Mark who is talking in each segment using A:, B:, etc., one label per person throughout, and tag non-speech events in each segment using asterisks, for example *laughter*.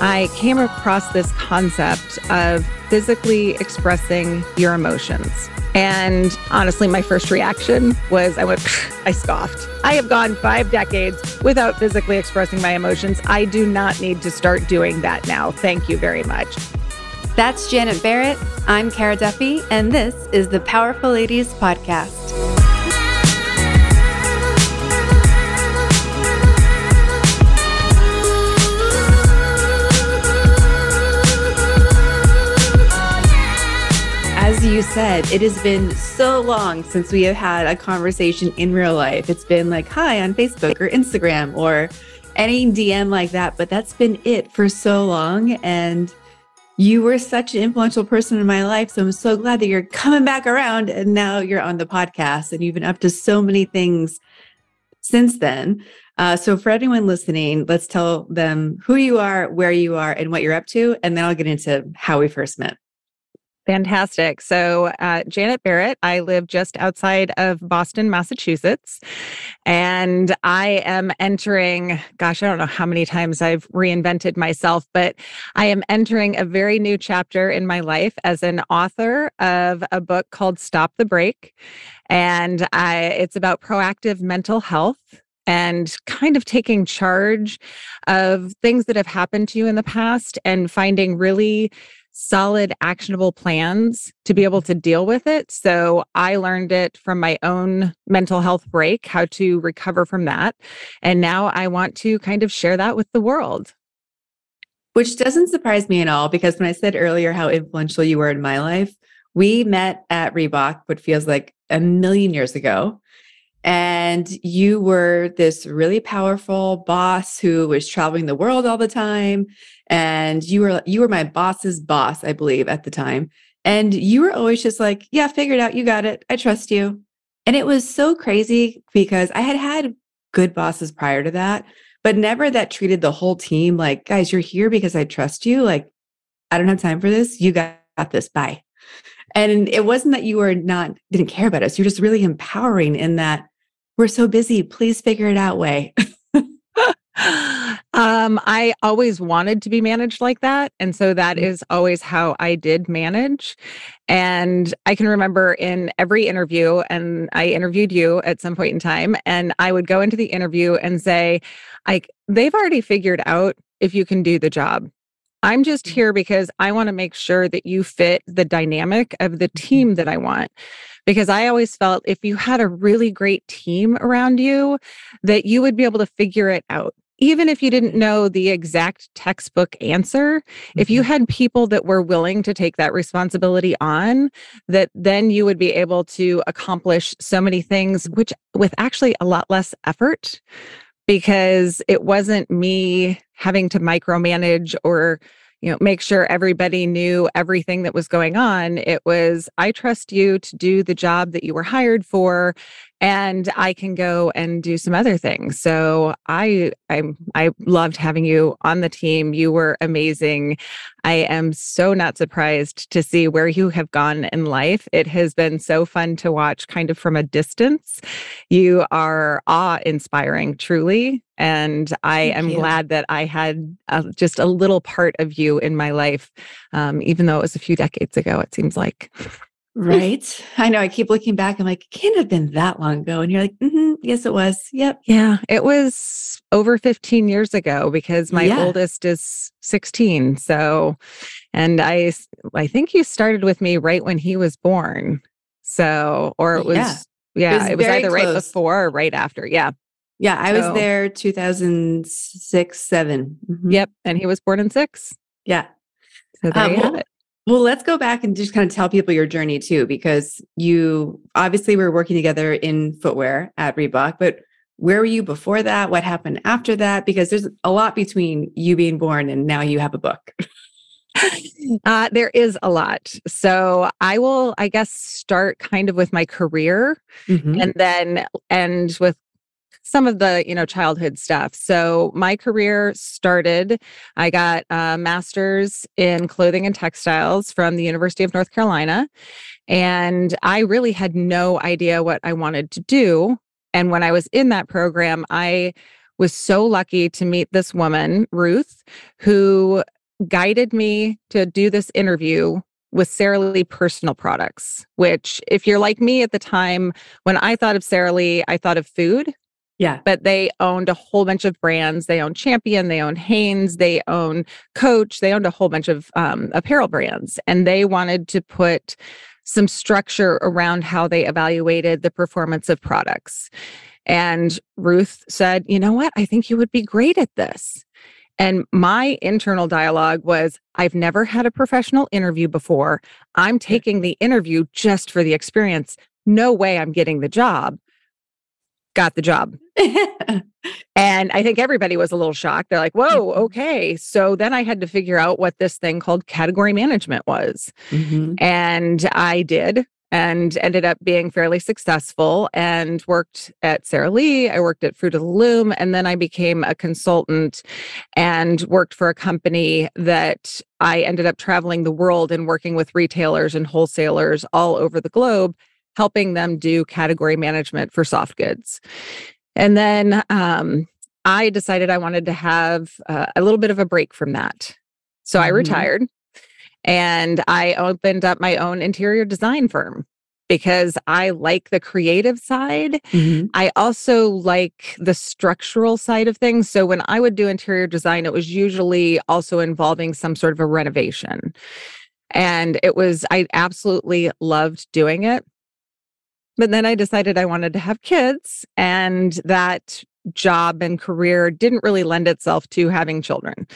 A: I came across this concept of physically expressing your emotions. And honestly, my first reaction was I went, *laughs* I scoffed. I have gone five decades without physically expressing my emotions. I do not need to start doing that now. Thank you very much.
B: That's Janet Barrett. I'm Kara Duffy, and this is the Powerful Ladies Podcast. You said, it has been so long since we have had a conversation in real life. It's been like, hi on Facebook or Instagram or any DM like that, but that's been it for so long. And you were such an influential person in my life. So I'm so glad that you're coming back around and now you're on the podcast and you've been up to so many things since then. Uh, so for anyone listening, let's tell them who you are, where you are, and what you're up to. And then I'll get into how we first met.
A: Fantastic. So, uh, Janet Barrett, I live just outside of Boston, Massachusetts. And I am entering, gosh, I don't know how many times I've reinvented myself, but I am entering a very new chapter in my life as an author of a book called Stop the Break. And I, it's about proactive mental health and kind of taking charge of things that have happened to you in the past and finding really solid, actionable plans to be able to deal with it. So I learned it from my own mental health break, how to recover from that. And now I want to kind of share that with the world.
B: Which doesn't surprise me at all because when I said earlier how influential you were in my life, we met at Reebok, what feels like a million years ago. And you were this really powerful boss who was traveling the world all the time. And you were you were my boss's boss i believe at the time. And you were always just like yeah figure it out. You got it. I trust you. And it was so crazy because i had had good bosses prior to that but never that treated the whole team like guys you're here because i trust you. Like i don't have time for this. You got this. Bye. And it wasn't that you were not didn't care about us. You're just really empowering in that we're so busy please figure it out way *laughs*
A: um, I always wanted to be managed like that. And so that mm-hmm. always how I did manage. And I can remember in every interview, and I interviewed you at some point in time, and I would go into the interview and say, like, they've already figured out if you can do the job. I'm just mm-hmm. here because I want to make sure that you fit the dynamic of the mm-hmm. team that I want because I always felt if you had a really great team around you, that you would be able to figure it out even if you didn't know the exact textbook answer, if you mm-hmm. had people that were willing to take that responsibility on, that then you would be able to accomplish so many things, which with actually a lot less effort because it wasn't me having to micromanage or you know make sure everybody knew everything that was going on. It was i trust you to do the job that you were hired for and I can go and do some other things. So I I I loved having you on the team. You were amazing. I am so not surprised to see where you have gone in life. It has been so fun to watch kind of from a distance. You are awe-inspiring truly, and I Thank am you. glad that I had just a little part of you in my life um, even though it was a few decades ago it seems like.
B: Right. *laughs* I know. I keep looking back. I'm like, it can't have been that long ago. And you're like, mm-hmm, yes, it was. Yep.
A: Yeah. It was over 15 years ago because my yeah. oldest is 16. So, and I, I think you started with me right when he was born. So, or it was, yeah, yeah it was, it was either close. right before or right after. Yeah.
B: Yeah. I so, was there 2006, 7.
A: Mm-hmm. Yep. And he was born in six.
B: Yeah.
A: So there um, you have it.
B: Well, let's go back and just kind of tell people your journey too, because you obviously were working together in footwear at Reebok, but where were you before that? What happened after that? Because there's a lot between you being born and now you have a book. *laughs*
A: uh, there is a lot. So I will, I guess, start kind of with my career mm-hmm. and then end with some of the you know childhood stuff so my career started i got a master's in clothing and textiles from the university of north carolina and i really had no idea what i wanted to do and when i was in that program i was so lucky to meet this woman, Ruth, who guided me to do this interview with Sara Lee personal products, which, if you're like me at the time, when I thought of Sara Lee, I thought of food.
B: Yeah.
A: But they owned a whole bunch of brands. They own Champion, they own Hanes, they own Coach, they owned a whole bunch of um, apparel brands. And they wanted to put some structure around how they evaluated the performance of products. And Ruth said, You know what? I think you would be great at this. And my internal dialogue was I've never had a professional interview before. I'm taking the interview just for the experience. No way I'm getting the job. Got the job. *laughs* and I think everybody was a little shocked. They're like, whoa, mm-hmm. okay. So then I had to figure out what this thing called category management was. Mm-hmm. And I did and ended up being fairly successful and worked at Sara Lee. I worked at Fruit of the Loom, and then I became a consultant and worked for a company that I ended up traveling the world and working with retailers and wholesalers all over the globe, helping them do category management for soft goods. And then um, I decided I wanted to have uh, a little bit of a break from that. So I mm-hmm. retired and I opened up my own interior design firm because I like the creative side. Mm-hmm. I also like the structural side of things. So when I would do interior design, it was usually also involving some sort of a renovation. And it was, I absolutely loved doing it. But then I decided I wanted to have kids, and that job and career didn't really lend itself to having children.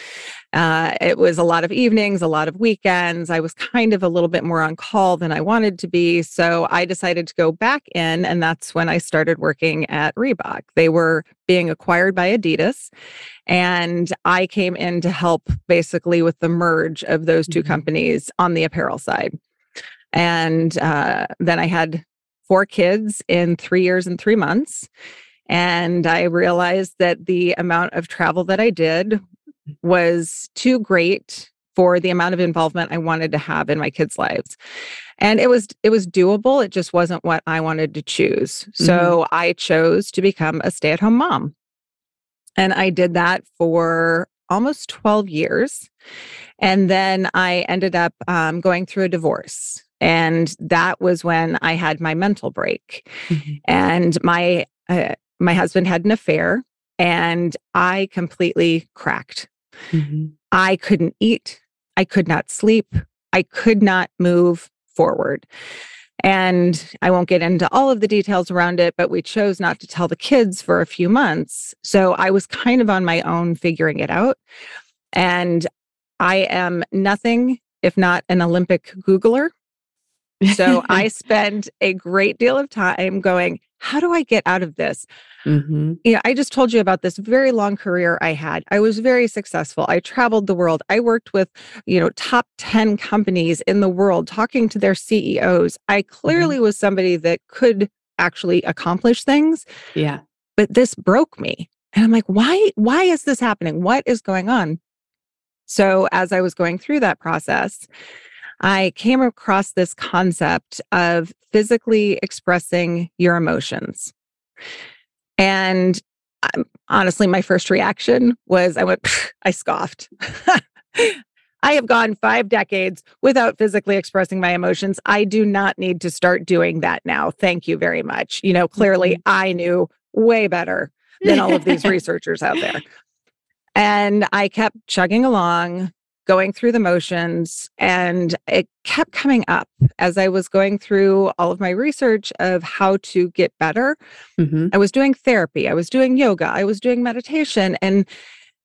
A: Uh, it was a lot of evenings, a lot of weekends. I was kind of a little bit more on call than I wanted to be. So I decided to go back in, and that's when I started working at Reebok. They were being acquired by Adidas. And I came in to help basically with the merge of those 2 mm-hmm. companies on the apparel side. And uh, then I had four kids in three years and three months. And I realized that the amount of travel that I did was too great for the amount of involvement I wanted to have in my kids' lives. And it was it was doable. It just wasn't what I wanted to choose. So mm-hmm. I chose to become a stay-at-home mom. And I did that for almost 12 years. And then I ended up um, going through a divorce. And that was when I had my mental break. Mm-hmm. And my uh, my husband had an affair and I completely cracked. Mm-hmm. I couldn't eat. I could not sleep. I could not move forward. And I won't get into all of the details around it, but we chose not to tell the kids for a few months. So I was kind of on my own figuring it out. And I am nothing if not an Olympic Googler. So *laughs* I spend a great deal of time going, how do I get out of this? Mm-hmm. You know, I just told you about this very long career I had. I was very successful. I traveled the world. I worked with, you know, top 10 companies in the world talking to their CEOs. I mm-hmm. clearly mm-hmm. was somebody that could actually accomplish things.
B: Yeah.
A: But this broke me. And I'm like, why why is this happening? What is going on? So as I was going through that process, I came across this concept of physically expressing your emotions. And um, honestly, my first reaction was I went, I scoffed. *laughs* I have gone five decades without physically expressing my emotions. I do not need to start doing that now. Thank you very much. You know, clearly mm-hmm. I knew way better than all of these *laughs* researchers out there. And I kept chugging along, going through the motions and it kept coming up as I was going through all of my research of how to get better. Mm-hmm. I was doing therapy, I was doing yoga, I was doing meditation, and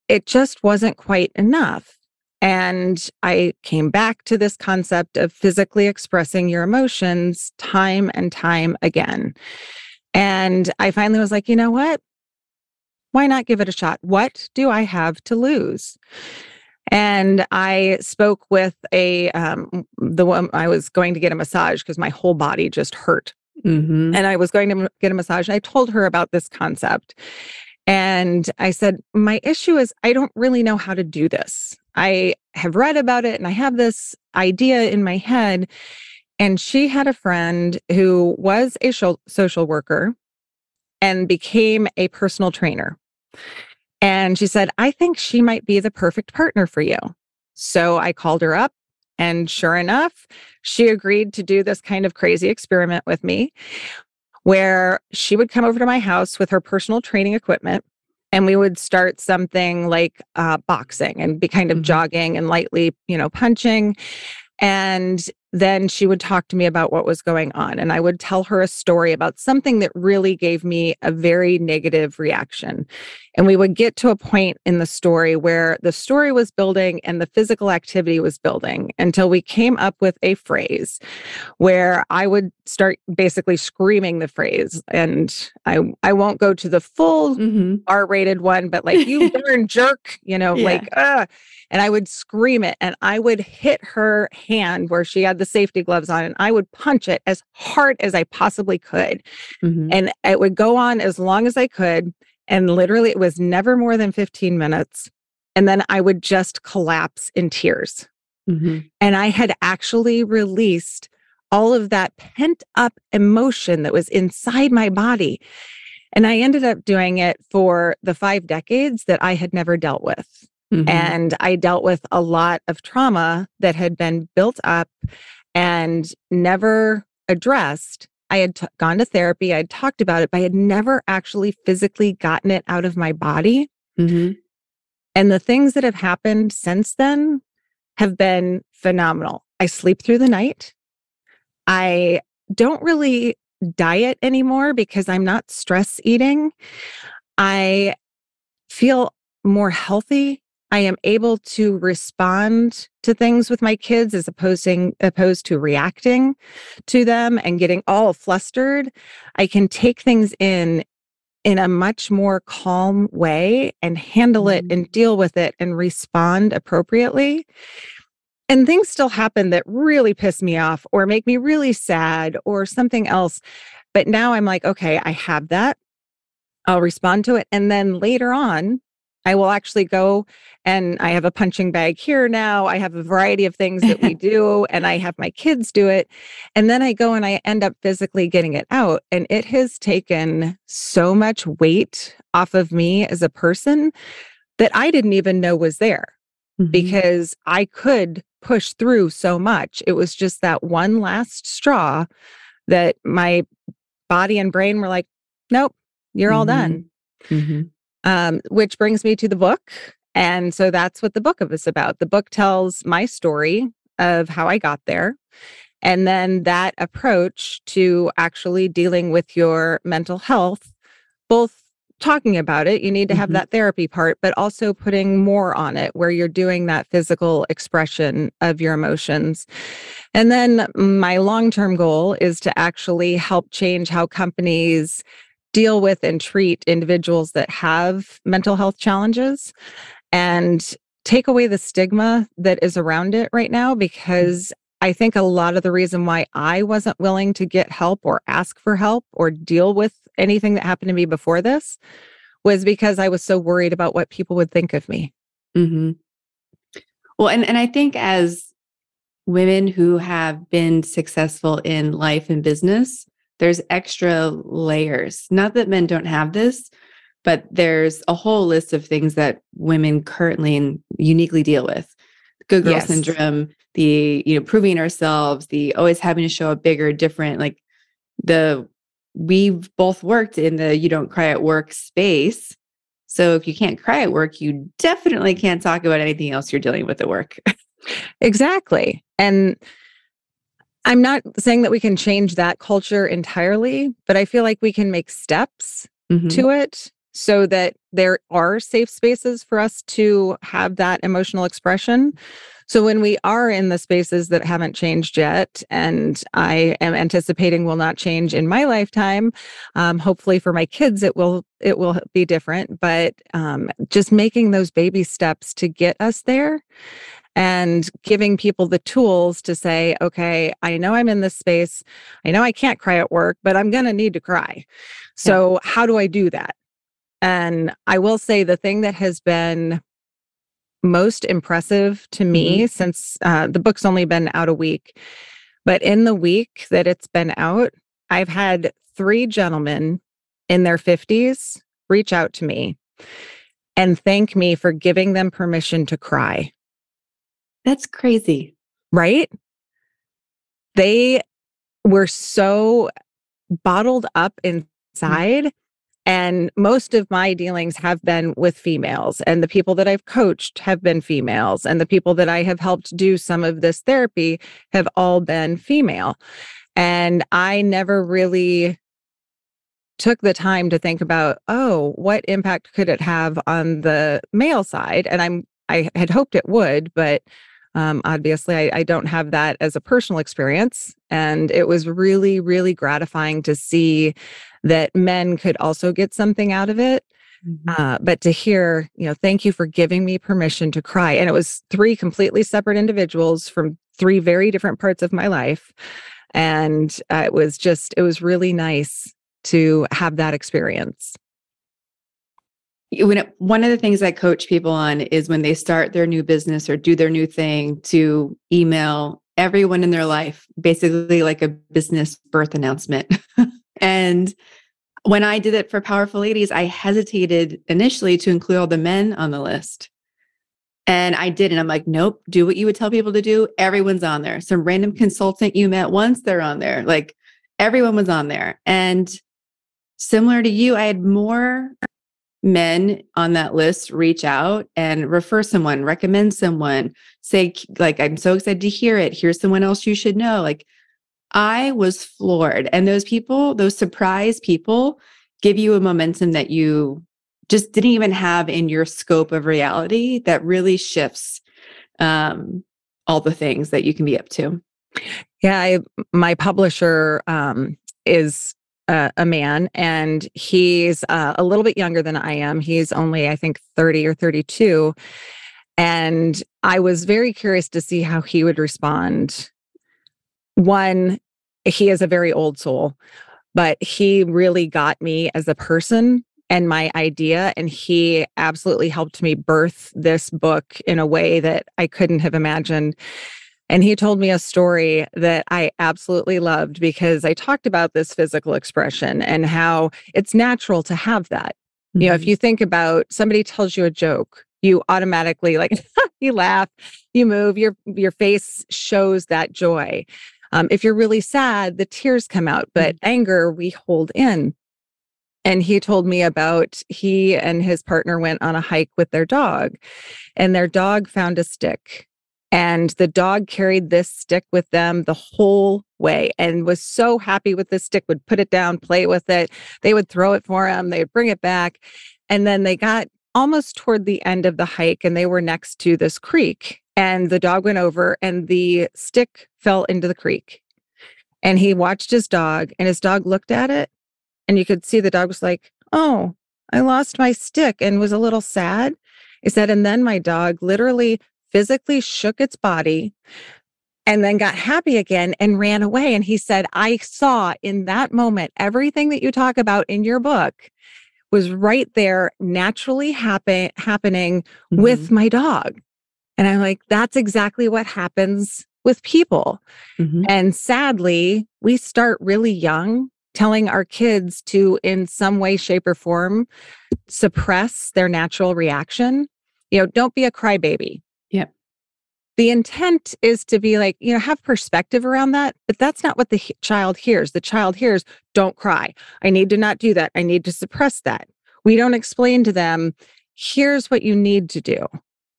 A: it just wasn't quite enough. And I came back to this concept of physically expressing your emotions time and time again. And I finally was like, you know what? Why not give it a shot? What do I have to lose? And I spoke with a um, the one I was going to get a massage because my whole body just hurt, mm-hmm. and I was going to get a massage. And I told her about this concept, and I said, my issue is I don't really know how to do this. I have read about it, and I have this idea in my head. And she had a friend who was a social worker and became a personal trainer. And she said, I think she might be the perfect partner for you. So I called her up. And sure enough, she agreed to do this kind of crazy experiment with me where she would come over to my house with her personal training equipment and we would start something like uh, boxing and be kind of mm-hmm. jogging and lightly, you know, punching. And then she would talk to me about what was going on. And I would tell her a story about something that really gave me a very negative reaction. And we would get to a point in the story where the story was building and the physical activity was building until we came up with a phrase where I would start basically screaming the phrase. And I, I won't go to the full mm-hmm. R rated one, but like, you *laughs* darn jerk, you know, yeah. like, uh, and I would scream it and I would hit her hand where she had the safety gloves on and I would punch it as hard as I possibly could. Mm-hmm. And it would go on as long as I could. And literally, it was never more than 15 minutes. And then I would just collapse in tears. Mm-hmm. And I had actually released all of that pent up emotion that was inside my body. And I ended up doing it for the five decades that I had never dealt with. Mm-hmm. And I dealt with a lot of trauma that had been built up and never addressed. I had t- gone to therapy, I had talked about it, but I had never actually physically gotten it out of my body. Mm-hmm. And the things that have happened since then have been phenomenal. I sleep through the night. I don't really diet anymore because I'm not stress eating. I feel more healthy I am able to respond to things with my kids as opposing opposed to reacting to them and getting all flustered. I can take things in in a much more calm way and handle it and mm-hmm. deal with it and respond appropriately. And things still happen that really piss me off or make me really sad or something else. But now I'm like, okay, I have that. I'll respond to it. And then later on, I will actually go and I have a punching bag here now. I have a variety of things that we *laughs* do, and I have my kids do it. And then I go and I end up physically getting it out. And it has taken so much weight off of me as a person that I didn't even know was there mm-hmm. because I could push through so much. It was just that one last straw that my body and brain were like, nope, you're mm-hmm. all done. Mm-hmm um, which brings me to the book. And so that's what the book is about. The book tells my story of how I got there. And then that approach to actually dealing with your mental health, both talking about it, you need to have mm-hmm. that therapy part, but also putting more on it where you're doing that physical expression of your emotions. And then my long term goal is to actually help change how companies deal with and treat individuals that have mental health challenges and take away the stigma that is around it right now because I think a lot of the reason why I wasn't willing to get help or ask for help or deal with anything that happened to me before this was because I was so worried about what people would think of me.
B: Mm-hmm. Well, and, and I think as women who have been successful in life and business, there's extra layers. Not that men don't have this, but there's a whole list of things that women currently and uniquely deal with. Good girl yes. syndrome, the you know proving ourselves, the always having to show up bigger, different. Like the we've both worked in the you don't cry at work space. So if you can't cry at work, you definitely can't talk about anything else you're dealing with at work. *laughs*
A: exactly. And I'm not saying that we can change that culture entirely, but I feel like we can make steps mm-hmm. to it so that there are safe spaces for us to have that emotional expression. So when we are in the spaces that haven't changed yet, and I am anticipating will not change in my lifetime, um, hopefully for my kids it will it will be different. But um, just making those baby steps to get us there, and giving people the tools to say, okay, I know I'm in this space. I know I can't cry at work, but I'm going to need to cry. So, yeah. how do I do that? And I will say the thing that has been most impressive to me mm-hmm. since uh, the book's only been out a week, but in the week that it's been out, I've had three gentlemen in their 50s reach out to me and thank me for giving them permission to cry.
B: That's crazy.
A: Right? They were so bottled up
B: Mm.
A: inside. And most of my dealings have been with females, and the people that I've coached have been females, and the people that I have helped do some of this therapy have all been female. And I never really took the time to think about, oh, what impact could it have on the male side? And I'm I had hoped it would, but um, obviously I, I don't have that as a personal experience. And it was really, really gratifying to see that men could also get something out of it.
B: Mhm.
A: Uh, but to hear, you know, thank you for giving me permission to cry. And it was three completely separate individuals from three very different parts of my life. And uh, it was just, it was really nice to have that experience.
B: When it, one of the things I coach people on is when they start their new business or do their new thing to email everyone in their life, basically like a business birth announcement. *laughs* and when I did it for Powerful Ladies, I hesitated initially to include all the men on the list. And I did. And I'm like, nope, do what you would tell people to do. Everyone's on there. Some random consultant you met once, they're on there. Like everyone was on there. And similar to you, I had more men on that list reach out and refer someone, recommend someone, say, like, I'm so excited to hear it. Here's someone else you should know. Like, I was floored. And those people, those surprise people, give you a momentum that you just didn't even have in your scope of reality that really shifts um, all the things that you can be up to.
A: Yeah, I, my publisher um, is a man, and he's uh, a little bit younger than I am. He's only, I think, 30 or 32. And I was very curious to see how he would respond. One, he is a very old soul, but he really got me as a person and my idea. And he absolutely helped me birth this book in a way that I couldn't have imagined. And he told me a story that I absolutely loved because I talked about this physical expression and how it's natural to have that. You know, if
B: Mm-hmm.
A: you think about somebody tells you a joke, you automatically like *laughs* you laugh, you move, your your face shows that joy. Um, if you're really sad, the tears come out, but anger we hold in. And he told me about he and his partner went on a hike with their dog, and their dog found a stick. And the dog carried this stick with them the whole way and was so happy with this stick, would put it down, play with it. They would throw it for him, they would bring it back. And then they got almost toward the end of the hike and they were next to this creek. And the dog went over and the stick fell into the creek. And he watched his dog, and his dog looked at it. And you could see the dog was like, Oh, I lost my stick and was a little sad. He said, and then my dog literally physically shook its body and then got happy again and ran away. And he said, I saw in that moment everything that you talk about in your book was right there naturally happen happening
B: Mm-hmm.
A: with my dog. And I'm like, that's exactly what happens with people.
B: Mhm.
A: And sadly, we start really young telling our kids to, in some way, shape, or form, suppress their natural reaction. You know, don't be a crybaby. The intent is to be like, you know, have perspective around that, but that's not what the he- child hears. The child hears, don't cry. I need to not do that. I need to suppress that. We don't explain to them, here's what you need to do.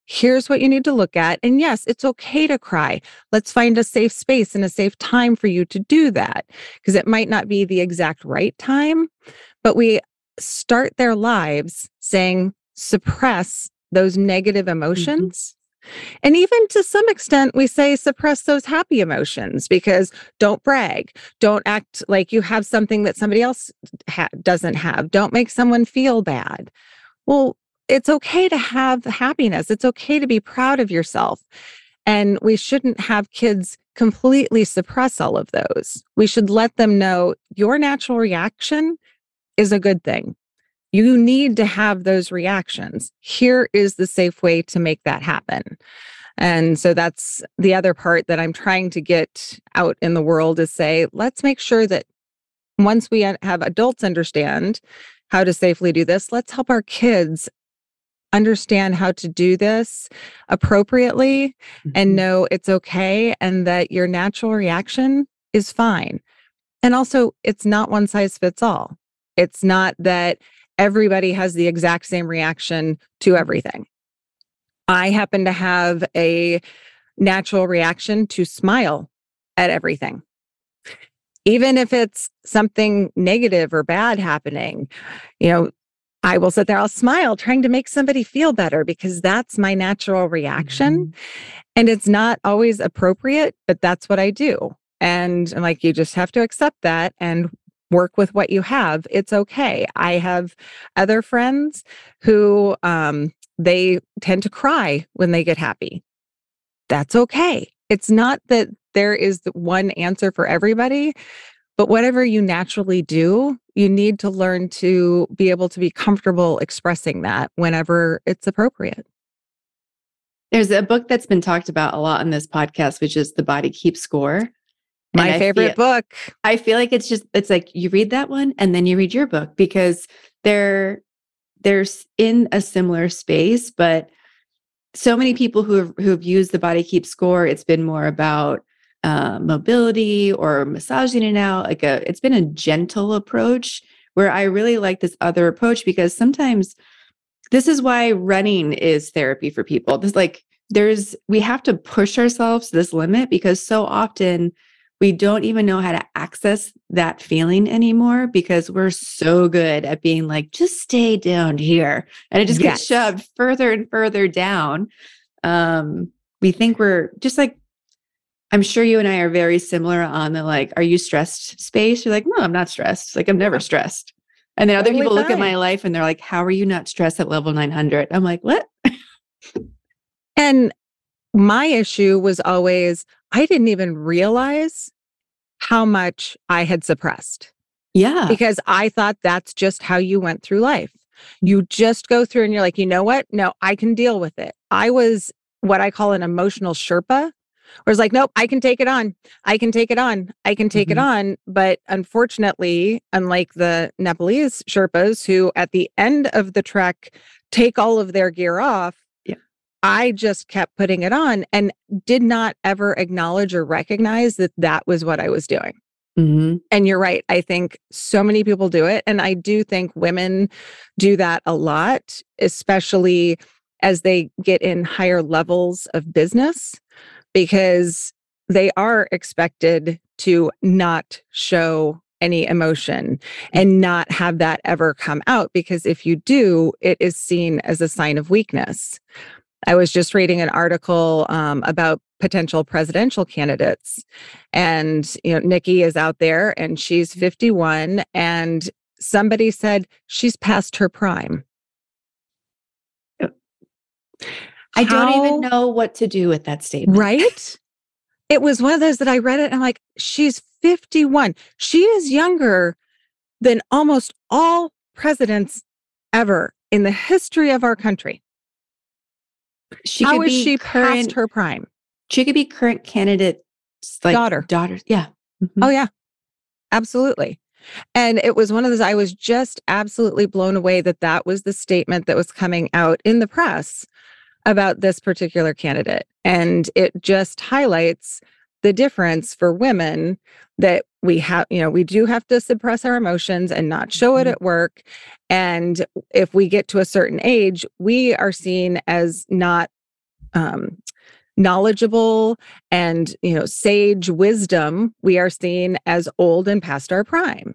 A: Here's what you need to look at. And yes, it's okay to cry. Let's find a safe space and a safe time for you to do that because it might not be the exact right time, but we start their lives saying, suppress those negative mm-hmm. emotions. And even to some extent, we say suppress those happy emotions because don't brag. Don't act like you have something that somebody else ha- doesn't have. Don't make someone feel bad. Well, it's okay to have happiness. It's okay to be proud of yourself. And we shouldn't have kids completely suppress all of those. We should let them know your natural reaction is a good thing. You need to have those reactions. Here is the safe way to make that happen. And so that's the other part that I'm trying to get out in the world is say, let's make sure that once we have adults understand how to safely do this, let's help our kids understand how to do this appropriately mm-hmm. and know it's okay and that your natural reaction is fine. And also, it's not one size fits all. It's not that everybody has the exact same reaction to everything. I happen to have a natural reaction to smile at everything. Even if it's something negative or bad happening, you know, I will sit there, I'll smile, trying to make somebody feel better because that's my natural reaction. Mm-hmm. And it's not always appropriate, but that's what I do. And I'm like, you just have to accept that and work with what you have. It's okay. I have other friends who um, they tend to cry when they get happy. That's okay. It's not that there is one answer for everybody, but whatever you naturally do, you need to learn to be able to be comfortable expressing that whenever it's appropriate.
B: There's a book that's been talked about a lot on this podcast, which is The Body Keeps Score.
A: My favorite
B: feel,
A: book.
B: I feel like it's just it's like you read that one and then you read your book because they're they're in a similar space, but so many people who have who have used the body keep score, it's been more about uh, mobility or massaging it out. Like a, it's been a gentle approach where I really like this other approach because sometimes this is why running is therapy for people. This like there's we have to push ourselves to this limit because so often we don't even know how to access that feeling anymore because we're so good at being like just stay down here and it just yes. gets shoved further and further down um we think we're just like I'm sure you and I are very similar on the like, are you stressed space? You're like, no, I'm not stressed. Like, I'm never stressed. And then other totally people fine. look at my life and they're like, how are you not stressed at level 900? I'm like, what?
A: and my issue was always, I didn't even realize how much I had suppressed.
B: Yeah.
A: Because I thought that's just how you went through life. You just go through and you're like, you know what? No, I can deal with it. I was what I call an emotional Sherpa. Where it's like, nope, I can take it on. I can take it on. I can take mm-hmm. it on. But unfortunately, unlike the Nepalese Sherpas, who at the end of the trek take all of their gear off. I just kept putting it on and did not ever acknowledge or recognize that that was what I was doing. Mm-hmm. And you're right. I think so many people do it. And I do think women do that a lot, especially as they get in higher levels of business because they are expected to not show any emotion and not have that ever come out because if you do, it is seen as a sign of weakness. I was just reading an article um, about potential presidential candidates, and you know Nikki is out there and she's mm. 51, and somebody said she's past her prime.
B: I How, don't even know what to do with that statement.
A: Right? it was one of those that I read it and I'm like, she's 51. She is younger than almost all presidents ever in the history of our country. She How is she current, past her prime?
B: She could be current candidate like
A: daughter.
B: Daughter. Yeah.
A: Mm-hmm. Oh yeah. Absolutely. And it was one of those, I was just absolutely blown away that that was the statement that was coming out in the press about this particular candidate. And it just highlights the difference for women that we have, you know, we do have to suppress our emotions and not show it mm-hmm. at work. And if we get to a certain age, we are seen as not um, knowledgeable and, you know, sage wisdom. We are seen as old and past our prime.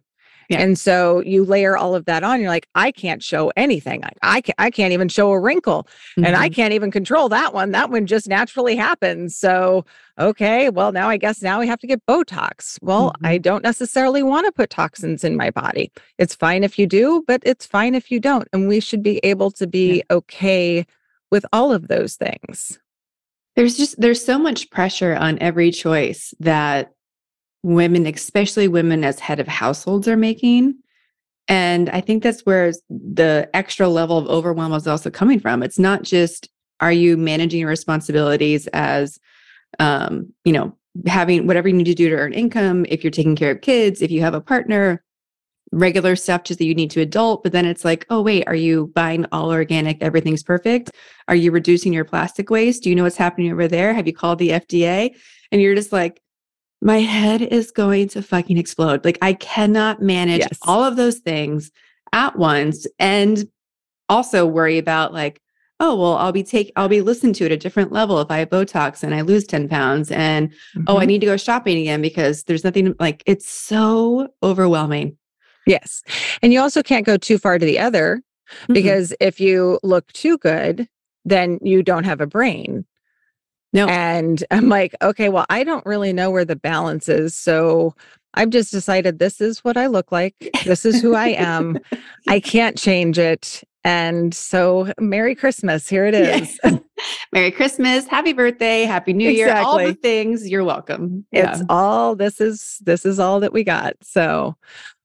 A: Yeah. And so you layer all of that on. You're like, I can't show anything. I, I, can't, I can't even show a wrinkle mm-hmm. and I mm-hmm. can't even control that one. That one just naturally happens. So, okay, well, now I guess now we have to get Botox. Well, mm-hmm. I don't necessarily want to put toxins in my body. It's fine if you do, but it's fine if you don't. And we should be able to be yeah. okay with all of those things.
B: There's just, there's so much pressure on every choice that women, especially women as head of households, are making. And I think that's where the extra level of overwhelm is also coming from. It's not just are you managing your responsibilities as, um, you know, having whatever you need to do to earn income, if you're taking care of kids, if you have a partner, regular stuff just that you need to adult, but then it's like, oh, wait, are you buying all organic? Everything's perfect. Are you reducing your plastic waste? Do you know what's happening over there? Have you called the FDA? And you're just like, my head is going to fucking explode. Like, I cannot manage
A: Yes.
B: all of those things at once and also worry about, like, oh, well, I'll be take, I'll be listened to at a different level if I have Botox and I lose 10 pounds. And oh, I
A: Mhm.
B: need to go shopping again because there's nothing like it's so overwhelming.
A: yes. And you also can't go too far to the other
B: Mhm.
A: because if you look too good, then you don't have a brain.
B: No,
A: And I'm like, okay, well, I don't really know where the balance is. So I've just decided this is what I look like. This is who I am. I *laughs* can't change it. And so, Merry Christmas. Here it is. Yeah. *laughs* *laughs*
B: Merry Christmas, Happy Birthday, Happy New Year, all the things. You're welcome.
A: It's all this is this is all that we got. So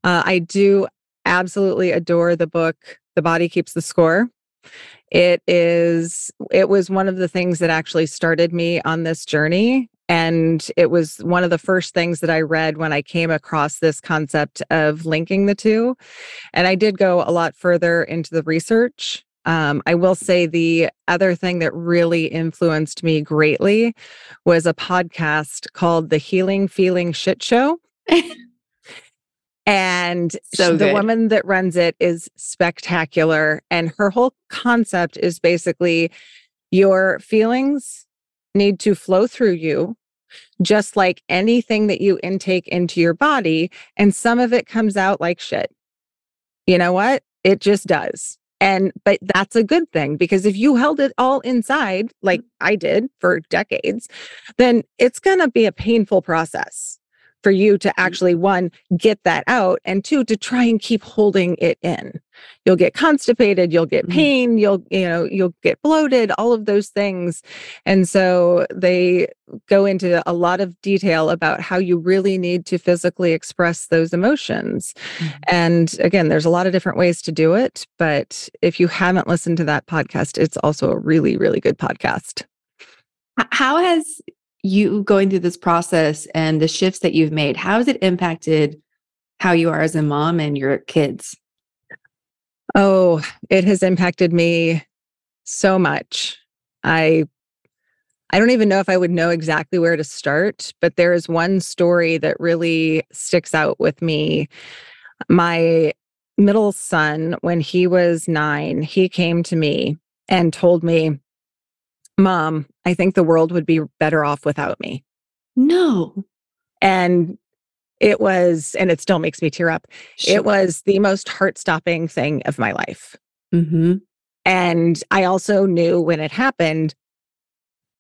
A: uh, I do absolutely adore the book The Body Keeps the Score. It is it was one of the things that actually started me on this journey and it was one of the first things that I read when I came across this concept of linking the two. And I did go a lot further into the research. Um, I will say the other thing that really influenced me greatly was a podcast called The Healing Feeling Shit Show. *laughs* And
B: So
A: the
B: good.
A: woman that runs it is spectacular. And her whole concept is basically your feelings need to flow through you, just like anything that you intake into your body. And some of it comes out like shit. You know what? It just does. And, but that's a good thing because if you held it all inside, like mm. I did for decades, then it's going to be a painful process for you to actually one get that out and two to try and keep holding it in. You'll get constipated you'll get
B: Mhm.
A: pain you'll you know you'll get bloated all of those things. And so they go into a lot of detail about how you really need to physically express those emotions.
B: Mhm.
A: and again there's a lot of different ways to do it but if you haven't listened to that podcast it's also a really really good podcast.
B: How has you going through this process and the shifts that you've made, how has it impacted how you are as a mom and your kids?
A: Oh, it has impacted me so much. I I don't even know if I would know exactly where to start, but there is one story that really sticks out with me. My middle son, when he was 9, he came to me and told me, "Mom, I think the world would be better off without me."
B: No.
A: And it was and it still makes me tear up.
B: Sure.
A: It was the most heart-stopping thing of my life.
B: hmm
A: And I also knew when it happened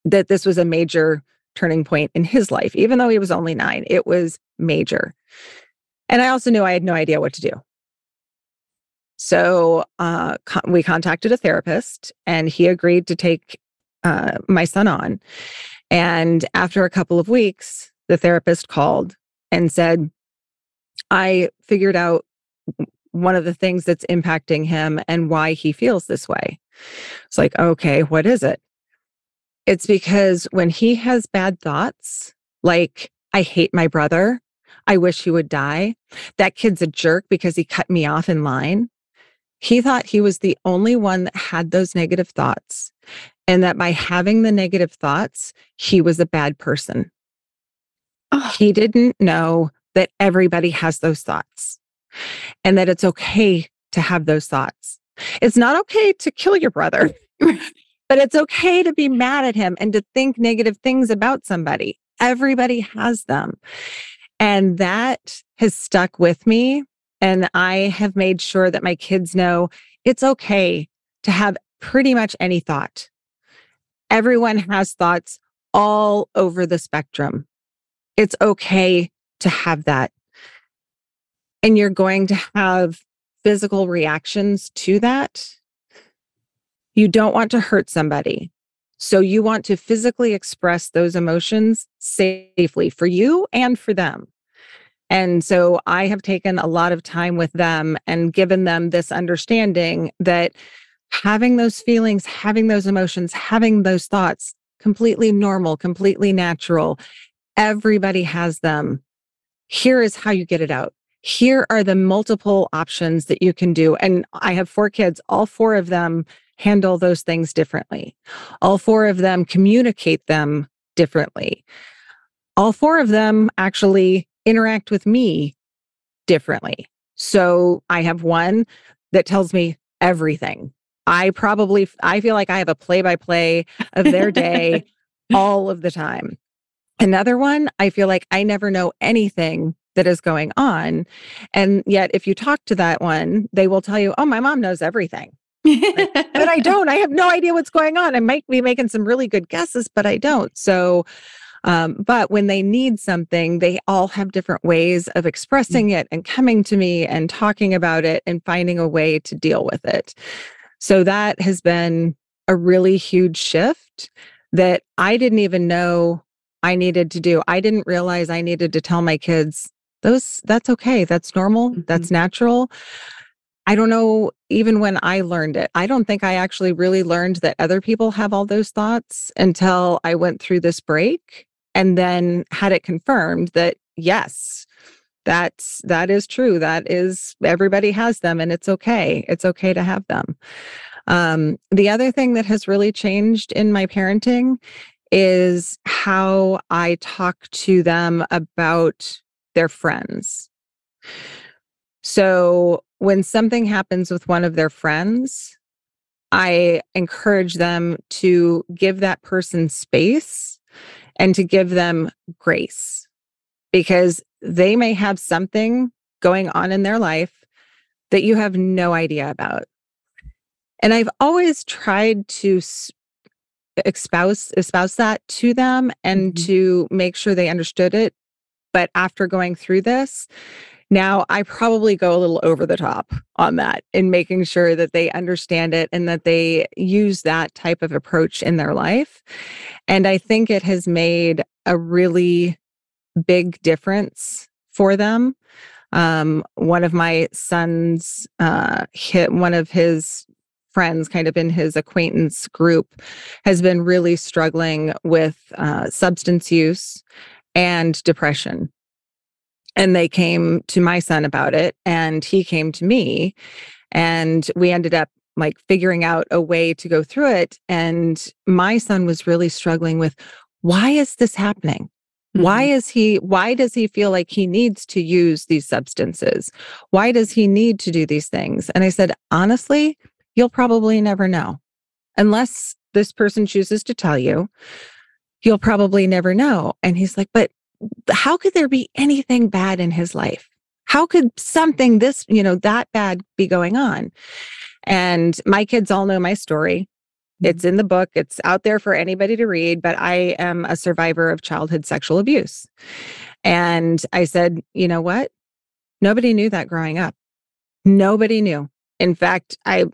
A: that this was a major turning point in his life. Even though he was only nine, it was major. And I also knew I had no idea what to do. So uh, co- we contacted a therapist and he agreed to take uh, my son on. And after a couple of weeks, the therapist called and said, I figured out one of the things that's impacting him and why he feels this way. It's like, okay, what is it? It's because when he has bad thoughts, like, I hate my brother, I wish he would die, that kid's a jerk because he cut me off in line. He thought he was the only one that had those negative thoughts, and that by having the negative thoughts, he was a bad person.
B: Oh,
A: He didn't know that everybody has those thoughts and that it's okay to have those thoughts. It's not okay to kill your brother, *laughs* but it's okay to be mad at him and to think negative things about somebody. Everybody has them. And that has stuck with me. And I have made sure that my kids know it's okay to have pretty much any thought. Everyone has thoughts all over the spectrum. It's okay to have that. And you're going to have physical reactions to that. You don't want to hurt somebody. So you want to physically express those emotions safely for you and for them. And so I have taken a lot of time with them and given them this understanding that having those feelings, having those emotions, having those thoughts, completely normal, completely natural. Everybody has them. Here is how you get it out. here are the multiple options that you can do. And I have four kids, all four of them handle those things differently. All four of them communicate them differently. All four of them actually interact with me differently. So I have one that tells me everything. I probably I feel like I have a play by play of their day *laughs* all of the time. Another one, I feel like I never know anything that is going on. And yet, if you talk to that one, they will tell you, Oh, my mom knows everything. like, but I *laughs* don't. I have no idea what's going on. I might be making some really good guesses, but I don't. So, um, but when they need something, they all have different ways of expressing mm. it and coming to me and talking about it and finding a way to deal with it. So that has been a really huge shift that I didn't even know I needed to do. I didn't realize I needed to tell my kids those that's okay that's normal mm-hmm. that's natural i don't know even when i learned it i don't think i actually really learned that other people have all those thoughts until i went through this break and then had it confirmed that yes that's that is true that is everybody has them and it's okay it's okay to have them um, the other thing that has really changed in my parenting is how i talk to them about their friends. So when something happens with one of their friends, I encourage them to give that person space and to give them grace because they may have something going on in their life that you have no idea about. And I've always tried to espouse espouse that to them and mm-hmm. to make sure they understood it but after going through this, now I probably go a little over the top on that in making sure that they understand it and that they use that type of approach in their life. And I think it has made a really big difference for them. Um, one of my sons uh, hit one of his friends kind of in his acquaintance group has been really struggling with uh, substance use and depression. And they came to my son about it, and he came to me. And we ended up like figuring out a way to go through it. And my son was really struggling with why is this happening? Mm-hmm. Why is he, why does he feel like he needs to use these substances? Why does he need to do these things? And I said, honestly, you'll probably never know unless this person chooses to tell you you'll probably never know. And he's like, but how could there be anything bad in his life? How could something this, you know, that bad be going on? And my kids all know my story. It's mm-hmm. in the book, it's out there for anybody to read, but I am a survivor of childhood sexual abuse. And I said, you know what? Nobody knew that growing up. Nobody knew. In fact, I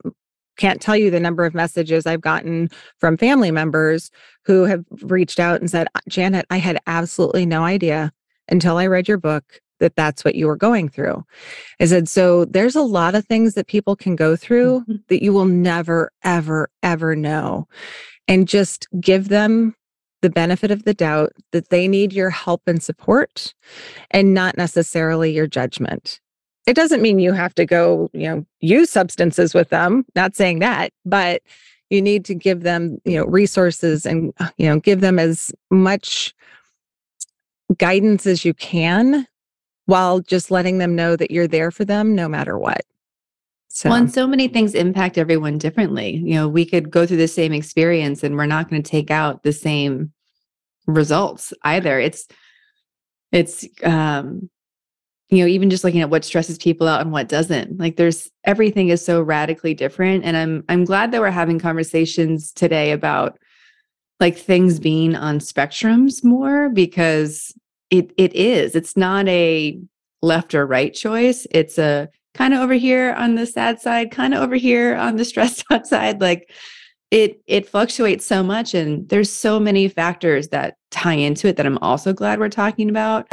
A: can't tell you the number of messages I've gotten from family members who have reached out and said, Janet, I had absolutely no idea until I read your book that that's what you were going through. I said, so there's a lot of things that people can go through mm-hmm. that you will never, ever, ever know. And just give them the benefit of the doubt that they need your help and support and not necessarily your judgment it doesn't mean you have to go, you know, use substances with them, not saying that, but you need to give them, you know, resources and, you know, give them as much guidance as you can while just letting them know that you're there for them no matter what.
B: So. Well, and so many things impact everyone differently. You know, we could go through the same experience and we're not going to take out the same results either. It's, it's, um, you know even just looking at what stresses people out and what doesn't like there's everything is so radically different and i'm i'm glad that we're having conversations today about like things being on spectrums more because it it is. It's not a left or right choice. It's a kind of over here on the sad side kind of over here on the *laughs* stressed out side. Like it it fluctuates so much and there's so many factors that tie into it that i'm also glad we're talking about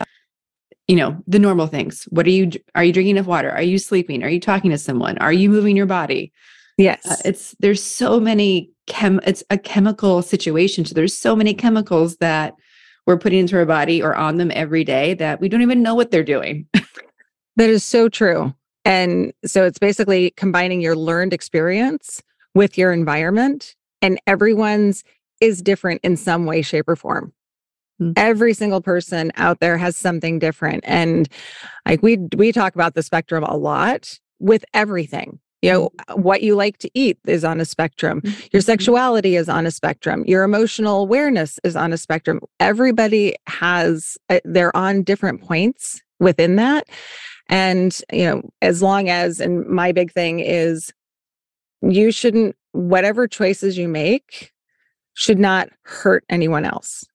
B: you know the normal things. What are you are you drinking enough water? Are you sleeping? Are you talking to someone? Are you moving your body?
A: Yes.
B: uh, it's there's so many chem it's a chemical situation. So there's so many chemicals that we're putting into our body or on them every day that we don't even know what they're doing.
A: That is so true. And so it's basically combining your learned experience with your environment, and everyone's is different in some way, shape, or form. Mm. Every single person out there has something different. And like we we talk about the spectrum a lot with everything. You know, mm-hmm. what you like to eat is on a spectrum. Your mm-hmm. sexuality is on a spectrum. Your emotional awareness is on a spectrum. Everybody has, uh, they're on different points within that. And, you know, as long as, and my big thing is you shouldn't, whatever choices you make should not hurt anyone else.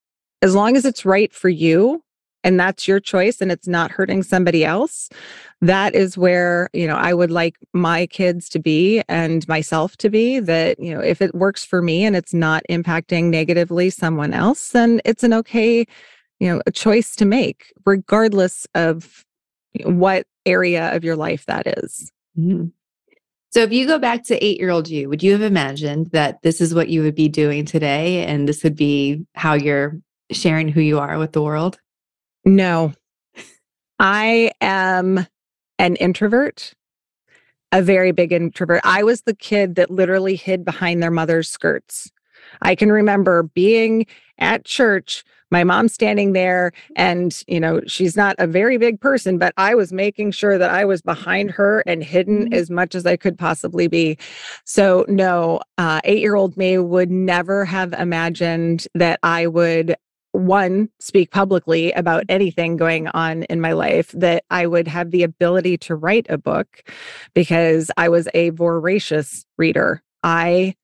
A: As long as it's right for you and that's your choice and it's not hurting somebody else, that is where, you know, I would like my kids to be and myself to be that, you know, if it works for me and it's not impacting negatively someone else, then it's an okay, you know, a choice to make, regardless of what area of your life that is. Mm-hmm.
B: So, if you go back to eight year old you, would you have imagined that this is what you would be doing today and this would be how you're sharing who you are with the world?
A: No. I am an introvert, a very big introvert. I was the kid that literally hid behind their mother's skirts. I can remember being at church my mom standing there and you know she's not a very big person but i was making sure that i was behind her and hidden mm-hmm. as much as i could possibly be so no uh, eight year old me would never have imagined that i would one speak publicly about anything going on in my life that i would have the ability to write a book because i was a voracious reader i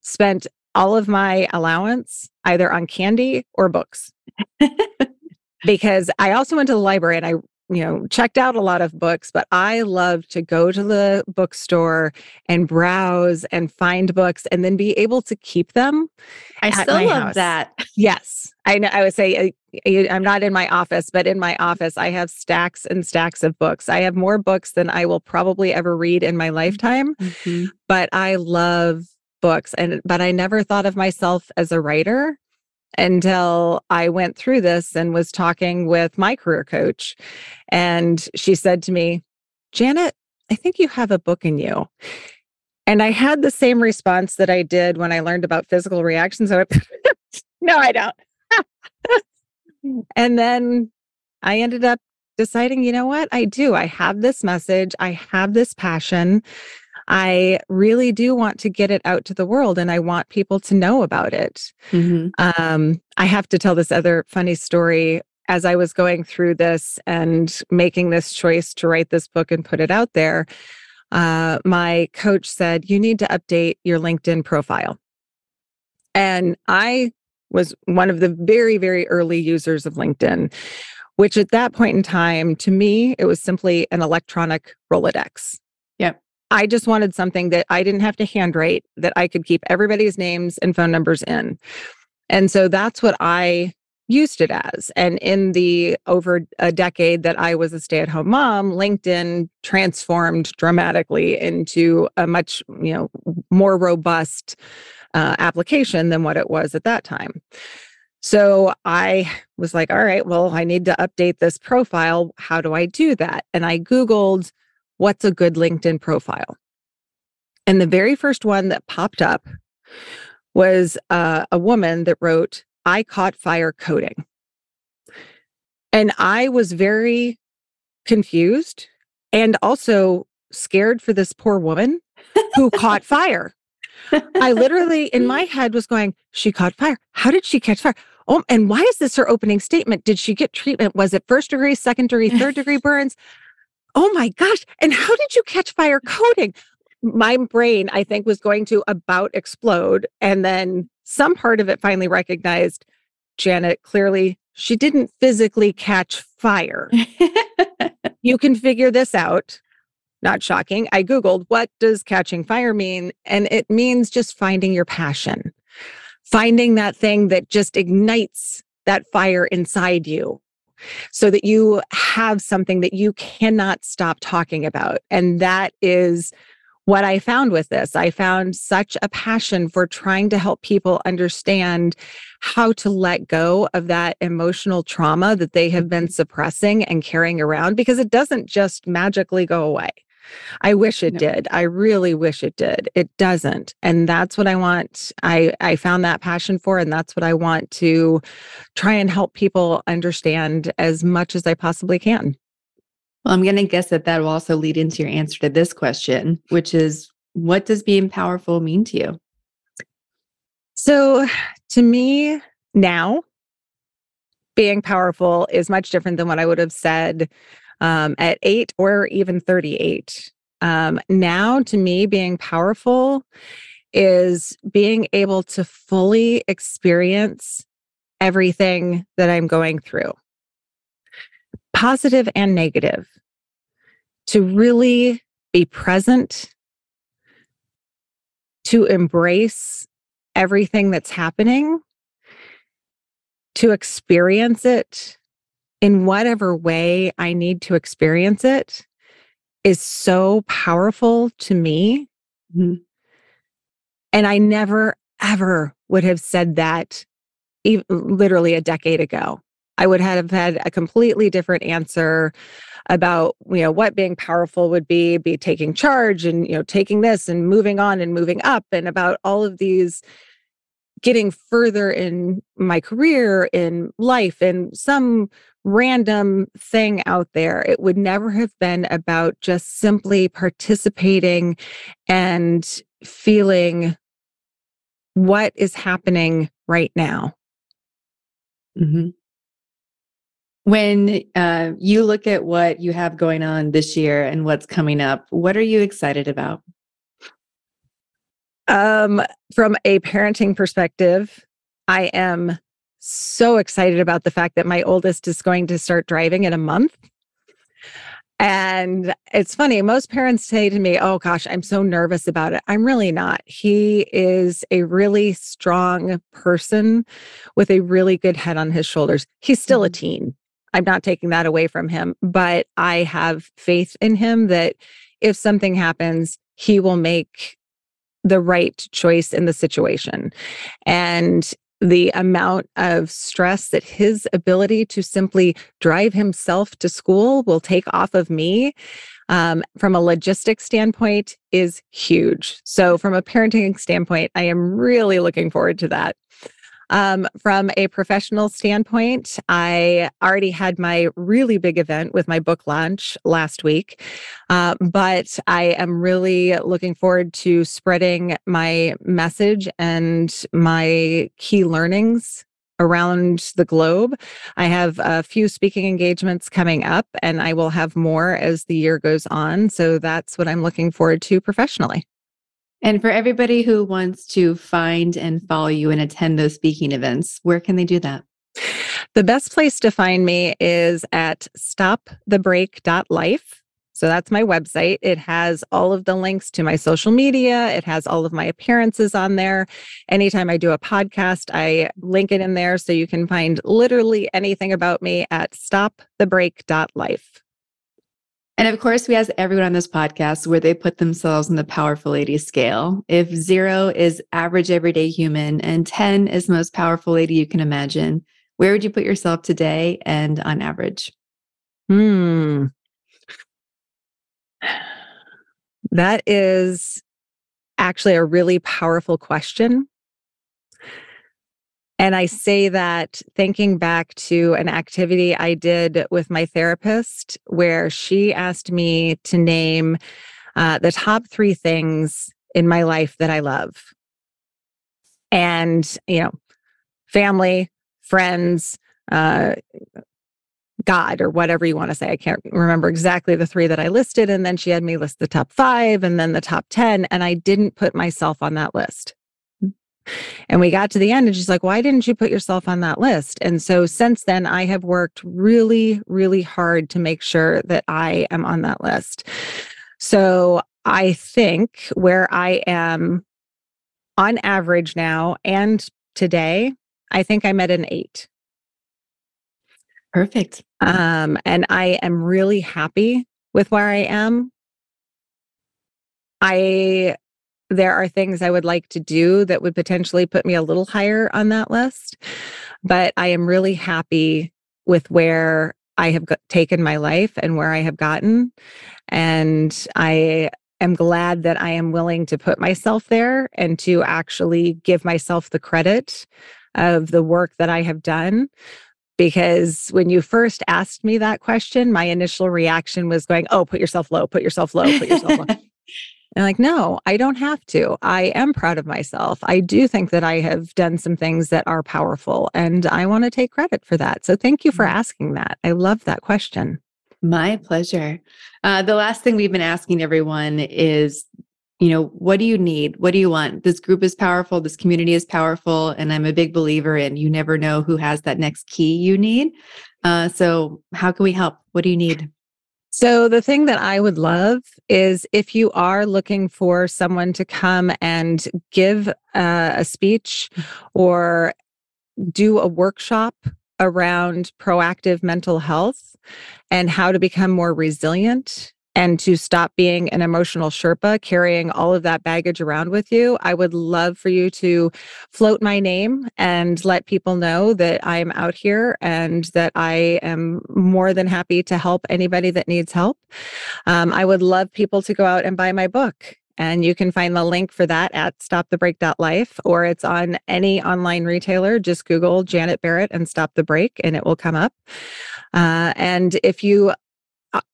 A: spent all of my allowance either on candy or books. *laughs* because I also went to the library and I, you know, checked out a lot of books, but I love to go to the bookstore and browse and find books and then be able to keep them.
B: I still love
A: house.
B: that. *laughs*
A: Yes. I know I would say I'm not in my office, but in my office, I have stacks and stacks of books. I have more books than I will probably ever read in my lifetime. Mm-hmm. But I love books and but I never thought of myself as a writer until I went through this and was talking with my career coach and she said to me, "Janet, I think you have a book in you." And I had the same response that I did when I learned about physical reactions. So *laughs* no, I don't. *laughs* and then I ended up deciding, you know what? I do. I have this message. I have this passion. I really do want to get it out to the world and I want people to know about it. Mm-hmm. Um, I have to tell this other funny story. As I was going through this and making this choice to write this book and put it out there, uh, my coach said, You need to update your LinkedIn profile. And I was one of the very, very early users of LinkedIn, which at that point in time, to me, it was simply an electronic Rolodex. I just wanted something that I didn't have to handwrite, that I could keep everybody's names and phone numbers in. And so that's what I used it as. And in the over a decade that I was a stay at home mom, LinkedIn transformed dramatically into a much, you know, more robust uh, application than what it was at that time. So I was like, all right, well, I need to update this profile. How do I do that? And I Googled what's a good LinkedIn profile? And the very first one that popped up was uh, a woman that wrote, I caught fire coding. And I was very confused and also scared for this poor woman who caught *laughs* fire. I literally, in my head, was going, She caught fire. How did she catch fire? Oh, and why is this her opening statement? Did she get treatment? Was it first degree, second degree, third degree *laughs* burns? Oh my gosh, and how did you catch fire mm. coding? My brain, I think, was going to about explode. And then some part of it finally recognized Janet clearly she didn't physically catch fire. *laughs* you can figure this out. Not shocking. I Googled what does catching fire mean? And it means just finding your passion, finding that thing that just ignites that fire inside you so that you have something that you cannot stop talking about. And that is what I found with this. I found such a passion for trying to help people understand how to let go of that emotional trauma that they have been suppressing and carrying around because it doesn't just magically go away. I wish it no. did. I really wish it did. It doesn't. And that's what I want. I I found that passion for and that's what I want to try and help people understand as much as I possibly can.
B: Well, I'm going to guess that that will also lead into your answer to this question, which is what does being powerful mean to you?
A: So, to me now, being powerful is much different than what I would have said um, at eight or even 38. Um, now, to me, being powerful is being able to fully experience everything that I'm going through, positive and negative, to really be present, to embrace everything that's happening, to experience it in whatever way I need to experience it is so powerful to me. Mm-hmm. And I never, ever would have said that even, literally a decade ago. I would have had a completely different answer about you know what being powerful would be be taking charge and you know taking this and moving on and moving up and about all of these getting further in my career, in life, in some random thing out there. It would never have been about just simply participating and feeling what is happening right now.
B: Mm-hmm. When uh, you look at what you have going on this year and what's coming up, what are you excited about?
A: Um, from a parenting perspective, I am so excited about the fact that my oldest is going to start driving in a month. And it's funny, most parents say to me, Oh gosh, I'm so nervous about it. I'm really not. He is a really strong person with a really good head on his shoulders. He's still a mm-hmm. teen. I'm not taking that away from him, but I have faith in him that if something happens, he will make the right choice in the situation. And the amount of stress that his ability to simply drive himself to school will take off of me um, from a logistics standpoint is huge. So, from a parenting standpoint, I am really looking forward to that. Um, from a professional standpoint, I already had my really big event with my book launch last week, uh, but I am really looking forward to spreading my message and my key learnings around the globe. I have a few speaking engagements coming up, and I will have more as the year goes on. So that's what I'm looking forward to professionally.
B: And for everybody who wants to find and follow you and attend those speaking events, where can they do that?
A: The best place to find me is at stopthebreak.life. So that's my website. It has all of the links to my social media. It has all of my appearances on there. Anytime I do a podcast, I link it in there so you can find literally anything about me at stopthebreak.life.
B: And of course, we ask everyone on this podcast where they put themselves in the powerful lady scale. If zero is average everyday human and 10 is most powerful lady you can imagine, where would you put yourself today and on average?
A: Hmm. That is actually a really powerful question. And I say that thinking back to an activity I did with my therapist, where she asked me to name uh, the top three things in my life that I love. And, you know, family, friends, uh, God, or whatever you want to say. I can't remember exactly the three that I listed. And then she had me list the top five and then the top 10. And I didn't put myself on that list. And we got to the end and she's like, why didn't you put yourself on that list? And so since then, I have worked really, really hard to make sure that I am on that list. So I think where I am on average now and today, I think I'm at an eight.
B: Perfect.
A: Um, and I am really happy with where I am. I there are things I would like to do that would potentially put me a little higher on that list, but I am really happy with where I have taken my life and where I have gotten. And I am glad that I am willing to put myself there and to actually give myself the credit of the work that I have done because when you first asked me that question, my initial reaction was going, Oh, put yourself low, put yourself low, put yourself low. *laughs* And like, no, I don't have to. I am proud of myself. I do think that I have done some things that are powerful and I want to take credit for that. So thank you for mm-hmm. asking that. I love that question.
B: My pleasure. Uh, the last thing we've been asking everyone is you know, what do you need? What do you want? This group is powerful. This community is powerful. And I'm a big believer in you never know who has that next key you need. Uh, so, how can we help? What do you need?
A: So, the thing that I would love is if you are looking for someone to come and give uh, a speech or do a workshop around proactive mental health and how to become more resilient and to stop being an emotional Sherpa, carrying all of that baggage around with you, I would love for you to float my name and let people know that I am out here and that I am more than happy to help anybody that needs help. Um, I would love people to go out and buy my book. And you can find the link for that at stopthebreak.life or it's on any online retailer. Just Google Janet Barrett and Stop the Break and it will come up. Uh, and if you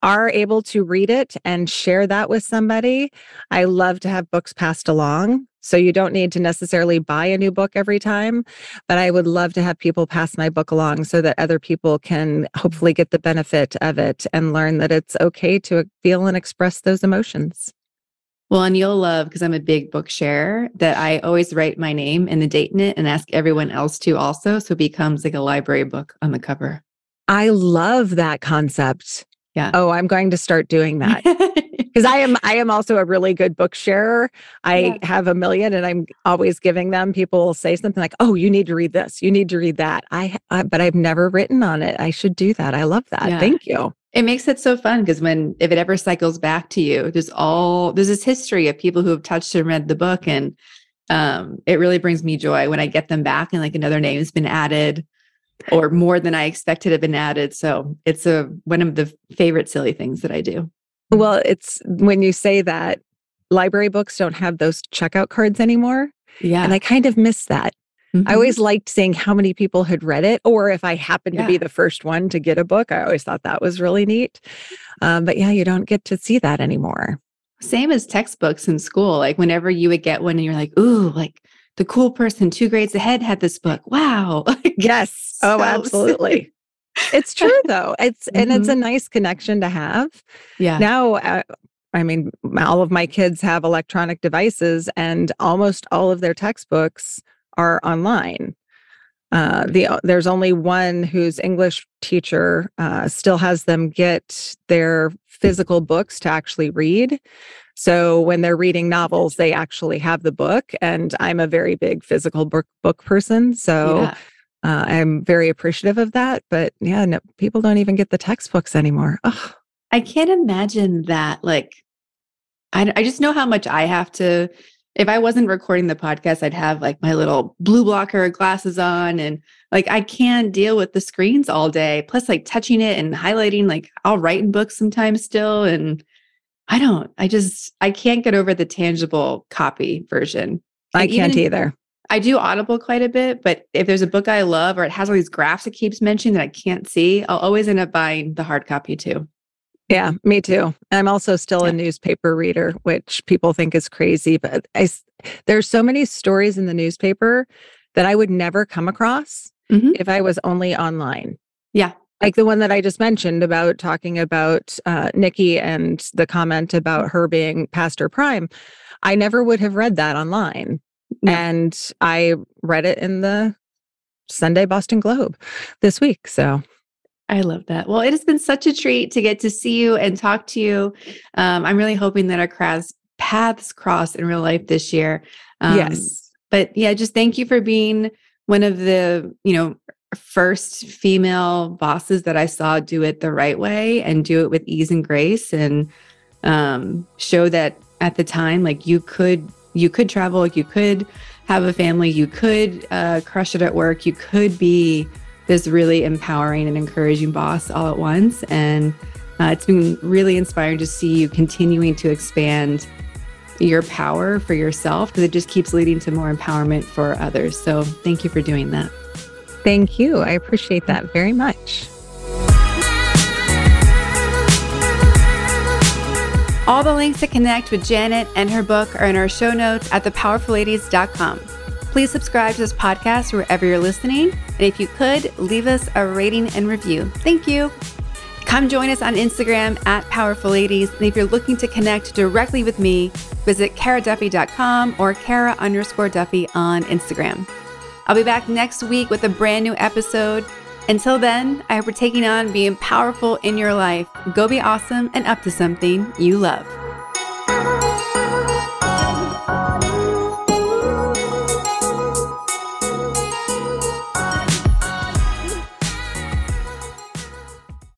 A: are able to read it and share that with somebody, I love to have books passed along. So you don't need to necessarily buy a new book every time, but I would love to have people pass my book along so that other people can hopefully get the benefit of it and learn that it's okay to feel and express those emotions.
B: Well, and you'll love because I'm a big book share that I always write my name and the date in it and ask everyone else to also. So it becomes like a library book on the cover.
A: I love that concept.
B: Yeah.
A: Oh, I'm going to start doing *laughs* that. Because I am I am also a really good book sharer. I yeah. have a million and I'm always giving them. People will say something like, "Oh, you need to read this. You need to read that." I, I but I've never written on it. I should do that. I love that. Yeah. Thank you.
B: It makes it so fun because when if it ever cycles back to you, there's all there's this history of people who have touched and read the book and um, it really brings me joy when I get them back and like another name's been added or more than I expected have been added. So it's a one of the favorite silly things that I do.
A: Well, it's when you say that library books don't have those checkout cards anymore.
B: Yeah.
A: And I kind of miss that. Mm-hmm. I always liked seeing how many people had read it, or if I happened yeah. to be the first one to get a book, I always thought that was really neat. Um, but yeah, you don't get to see that anymore.
B: Same as textbooks in school. Like whenever you would get one and you're like, ooh, like the cool person two grades ahead had this book. Wow. *laughs*
A: yes. oh, *laughs* absolutely. it's true though. It's mm-hmm. and it's a mm-hmm. nice connection to have.
B: Yeah.
A: Now, uh, I mean, all of my kids have electronic devices, and almost all of their textbooks are online. Uh, the uh, there's only one whose English teacher uh, still has them get their physical books to actually read. So when they're reading novels, they actually have the book, and I'm a very big physical book book person, so yeah. uh, I'm very appreciative of that. But yeah, no, people don't even get the textbooks anymore. Ugh.
B: I can't imagine that. Like, I I just know how much I have to. If I wasn't recording the podcast, I'd have like my little blue blocker glasses on, and like I can't deal with the screens all day. Plus, like touching it and highlighting. Like I'll write in books sometimes still, and I don't. I just I can't get over the tangible copy version.
A: I can't either.
B: I do Audible quite a bit, but if there's a book I love or it has all these graphs it keeps mentioning that I can't see, I'll always end up buying the hard copy too.
A: Yeah, me too. I'm also still yeah. a newspaper reader, which people think is crazy, but I there's so many stories in the newspaper that I would never come across mm-hmm. if I was only online.
B: Yeah
A: like the one that I just mentioned about talking about uh, Nikki and the comment about her being past her prime. I never would have read that online. No. And I read it in the Sunday Boston Globe this week. So
B: I love that. Well, it has been such a treat to get to see you and talk to you. Um, I'm really hoping that our paths cross in real life this year.
A: Um, yes.
B: But yeah, just thank you for being one of the, you know, first female bosses that I saw do it the right way and do it with ease and grace and um, show that at the time. Like you could you could travel, you could have a family, you could uh, crush it at work, you could be this really empowering and encouraging boss all at once. And uh, it's been really inspiring to see you continuing to expand your power for yourself because it just keeps leading to more empowerment for others. So thank you for doing that.
A: Thank you. I appreciate that very much.
B: All the links to connect with Janet and her book are in our show notes at thepowerfulladies.com. Please subscribe to this podcast wherever you're listening. And if you could, leave us a rating and review. Thank you. Come join us on Instagram at Powerful Ladies. And if you're looking to connect directly with me, visit karaduffy.com or kara underscore duffy on Instagram. I'll be back next week with a brand new episode. Until then, I hope you're taking on being powerful in your life. Go be awesome and up to something you love.